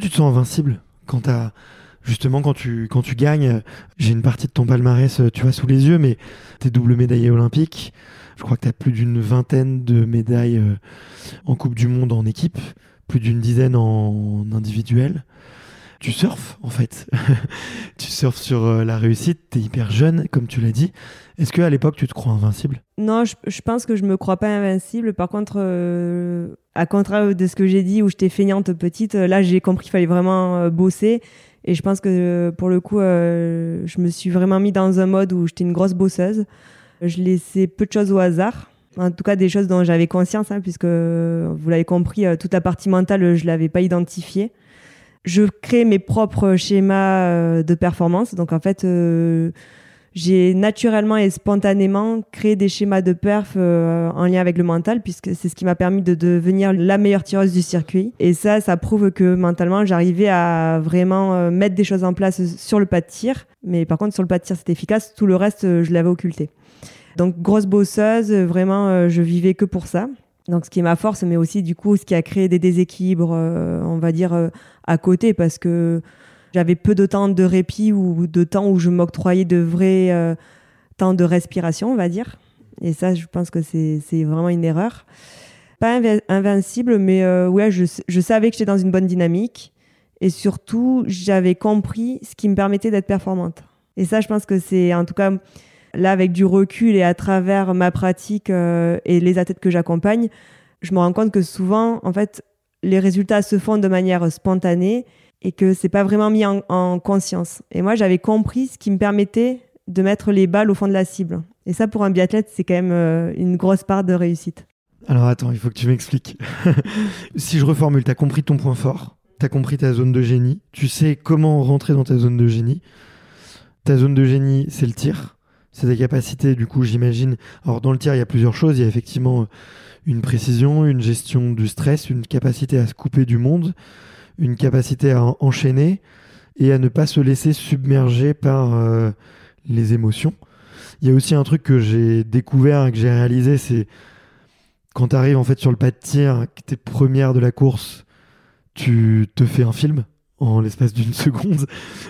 Tu te sens invincible quand t'as... Justement, quand tu, quand tu gagnes, j'ai une partie de ton palmarès, tu vois, sous les yeux, mais t'es double médaillé olympique. Je crois que tu as plus d'une vingtaine de médailles euh, en Coupe du Monde en équipe, plus d'une dizaine en individuel tu surfes en fait. tu surfes sur euh, la réussite, tu es hyper jeune, comme tu l'as dit. Est-ce qu'à l'époque, tu te crois invincible? Non, je, pense que je me crois pas invincible. Par contre, euh, à contraire de ce que j'ai dit, où j'étais feignante petite, euh, là, j'ai compris qu'il fallait vraiment bosser. Et je pense que pour le coup, je me suis vraiment mis dans un mode où j'étais une grosse bosseuse. Je laissais peu de choses au hasard. En tout cas, des choses dont j'avais conscience, hein, puisque vous l'avez compris, toute la partie mentale, je l'avais pas identifiée je crée mes propres schémas euh, de performance. Donc en fait, euh, j'ai naturellement et spontanément créé des schémas de perf euh, en lien avec le mental, puisque c'est ce qui m'a permis de devenir la meilleure tireuse du circuit. Et ça, ça prouve que mentalement, j'arrivais à vraiment mettre des choses en place sur le pas de tir. Mais par contre, sur le pas de tir, c'était efficace. Tout le reste, je l'avais occulté. Donc grosse bosseuse, vraiment, je vivais que pour ça. Donc, ce qui est ma force, mais aussi, du coup, ce qui a créé des déséquilibres, euh, on va dire, euh, à côté, parce que j'avais peu de temps de répit ou de temps où je m'octroyais de vrais euh, temps de respiration, on va dire. Et ça, je pense que c'est vraiment une erreur. Pas invincible, mais ouais, je, je, savais que j'étais dans une bonne dynamique. Et surtout, j'avais compris ce qui me permettait d'être performante. Et ça, je pense que c'est, en tout cas, là, avec du recul et à travers ma pratique euh, et les athlètes que j'accompagne, je me rends compte que souvent, en fait, les résultats se font de manière spontanée et que c'est pas vraiment mis en, conscience. Et moi, j'avais compris ce qui me permettait de mettre les balles au fond de la cible. Et ça, pour un biathlète, c'est quand même euh, une grosse part de réussite. Alors attends, il faut que tu m'expliques. si je reformule, tu as compris ton point fort, tu as compris ta zone de génie, tu sais comment rentrer dans ta zone de génie. Ta zone de génie, c'est le tir c'est des capacités, du coup, j'imagine. Alors, dans le tir, il y a plusieurs choses. Il y a effectivement euh, une précision, une gestion du stress, une capacité à se couper du monde, une capacité à enchaîner et à ne pas se laisser submerger par euh, les émotions. Il y a aussi un truc que j'ai découvert et que j'ai réalisé, c'est quand tu arrives en fait sur le pas de tir, que tu es première de la course, tu te fais un film en l'espace d'une seconde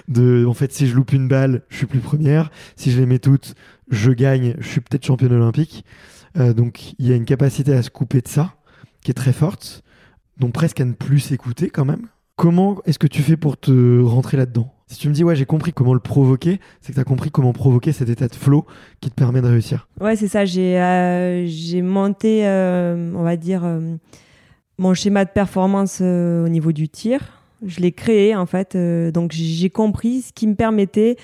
de en fait si je loupe une balle je suis plus première. Si je les mets toutes je gagne je suis peut-être championne olympique. Euh, donc il y a une capacité à se couper de ça qui est très forte donc presque à ne plus s'écouter quand même. Comment est-ce que tu fais pour te rentrer là-dedans? Si tu me dis ouais j'ai compris comment le provoquer c'est que tu as compris comment provoquer cet état de flow qui te permet de réussir. Ouais c'est ça j'ai euh, monté euh, on va dire mon schéma de performance au niveau du tir je l'ai créé en fait. Euh, donc j'ai compris ce qui me permettait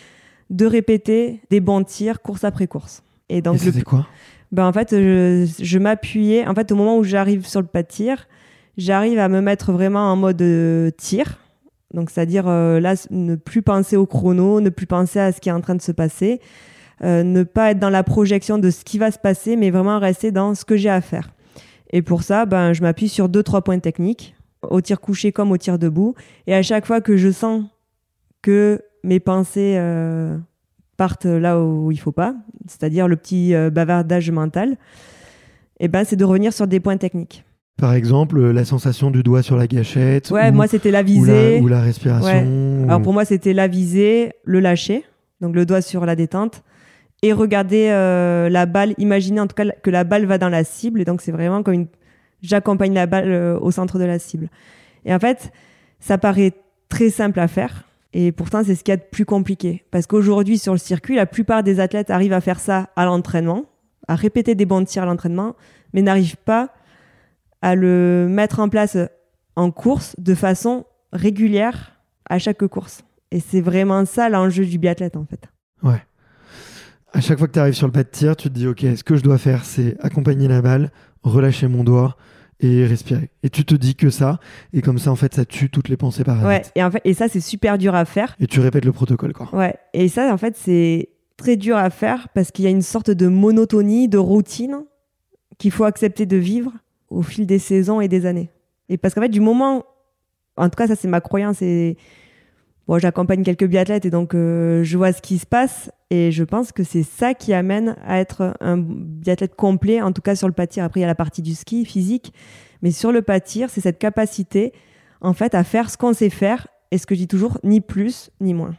de répéter des bons tirs course après course. Et donc c'était quoi? Ben en fait je, m'appuyais en fait au moment où j'arrive sur le pas de tir, j'arrive à me mettre vraiment en mode euh, tir. Donc c'est-à-dire euh, là ne plus penser au chrono, ne plus penser à ce qui est en train de se passer, ne pas être dans la projection de ce qui va se passer, mais vraiment rester dans ce que j'ai à faire. Et pour ça, ben je m'appuie sur deux trois points techniques au tir couché comme au tir debout. Et à chaque fois que je sens que mes pensées euh, partent là où il faut pas, c'est-à-dire le petit euh, bavardage mental, et eh ben c'est de revenir sur des points techniques. Par exemple, euh, la sensation du doigt sur la gâchette. Ouais, moi c'était la visée. Ou la, respiration. Alors pour moi c'était la visée, le lâcher, donc le doigt sur la détente, et regarder la balle, imaginer en tout cas que la balle va dans la cible, et donc c'est vraiment comme une j'accompagne la balle euh, au centre de la cible. Et en fait, ça paraît très simple à faire. Et pourtant, c'est ce qu'il y a de plus compliqué. Parce qu'aujourd'hui, sur le circuit, la plupart des athlètes arrivent à faire ça à l'entraînement, à répéter des bons tirs à l'entraînement, mais n'arrivent pas à le mettre en place en course de façon régulière à chaque course. Et c'est vraiment ça l'enjeu du biathlète, en fait. Ouais. À chaque fois que tu arrives sur le pas de tir, tu te dis, OK, ce que je dois faire, c'est accompagner la balle, relâcher mon doigt, et respirer. Et tu te dis que ça, et comme ça, en fait, ça tue toutes les pensées parasites. Ouais, et, en fait, et ça, c'est super dur à faire. Et tu répètes le protocole, quoi. Ouais, et ça, en fait, c'est très dur à faire parce qu'il y a une sorte de monotonie, de routine qu'il faut accepter de vivre au fil des saisons et des années. Et parce qu'en fait, du moment, en tout cas, ça, c'est ma croyance, et j'accompagne quelques biathlètes, et donc euh, je vois ce qui se passe, et je pense que c'est ça qui amène à être un biathlète complet, en tout cas sur le pâtir. Après, il y a la partie du ski physique, mais sur le pâtir, c'est cette capacité, en fait, à faire ce qu'on sait faire, et ce que je dis toujours, ni plus ni moins.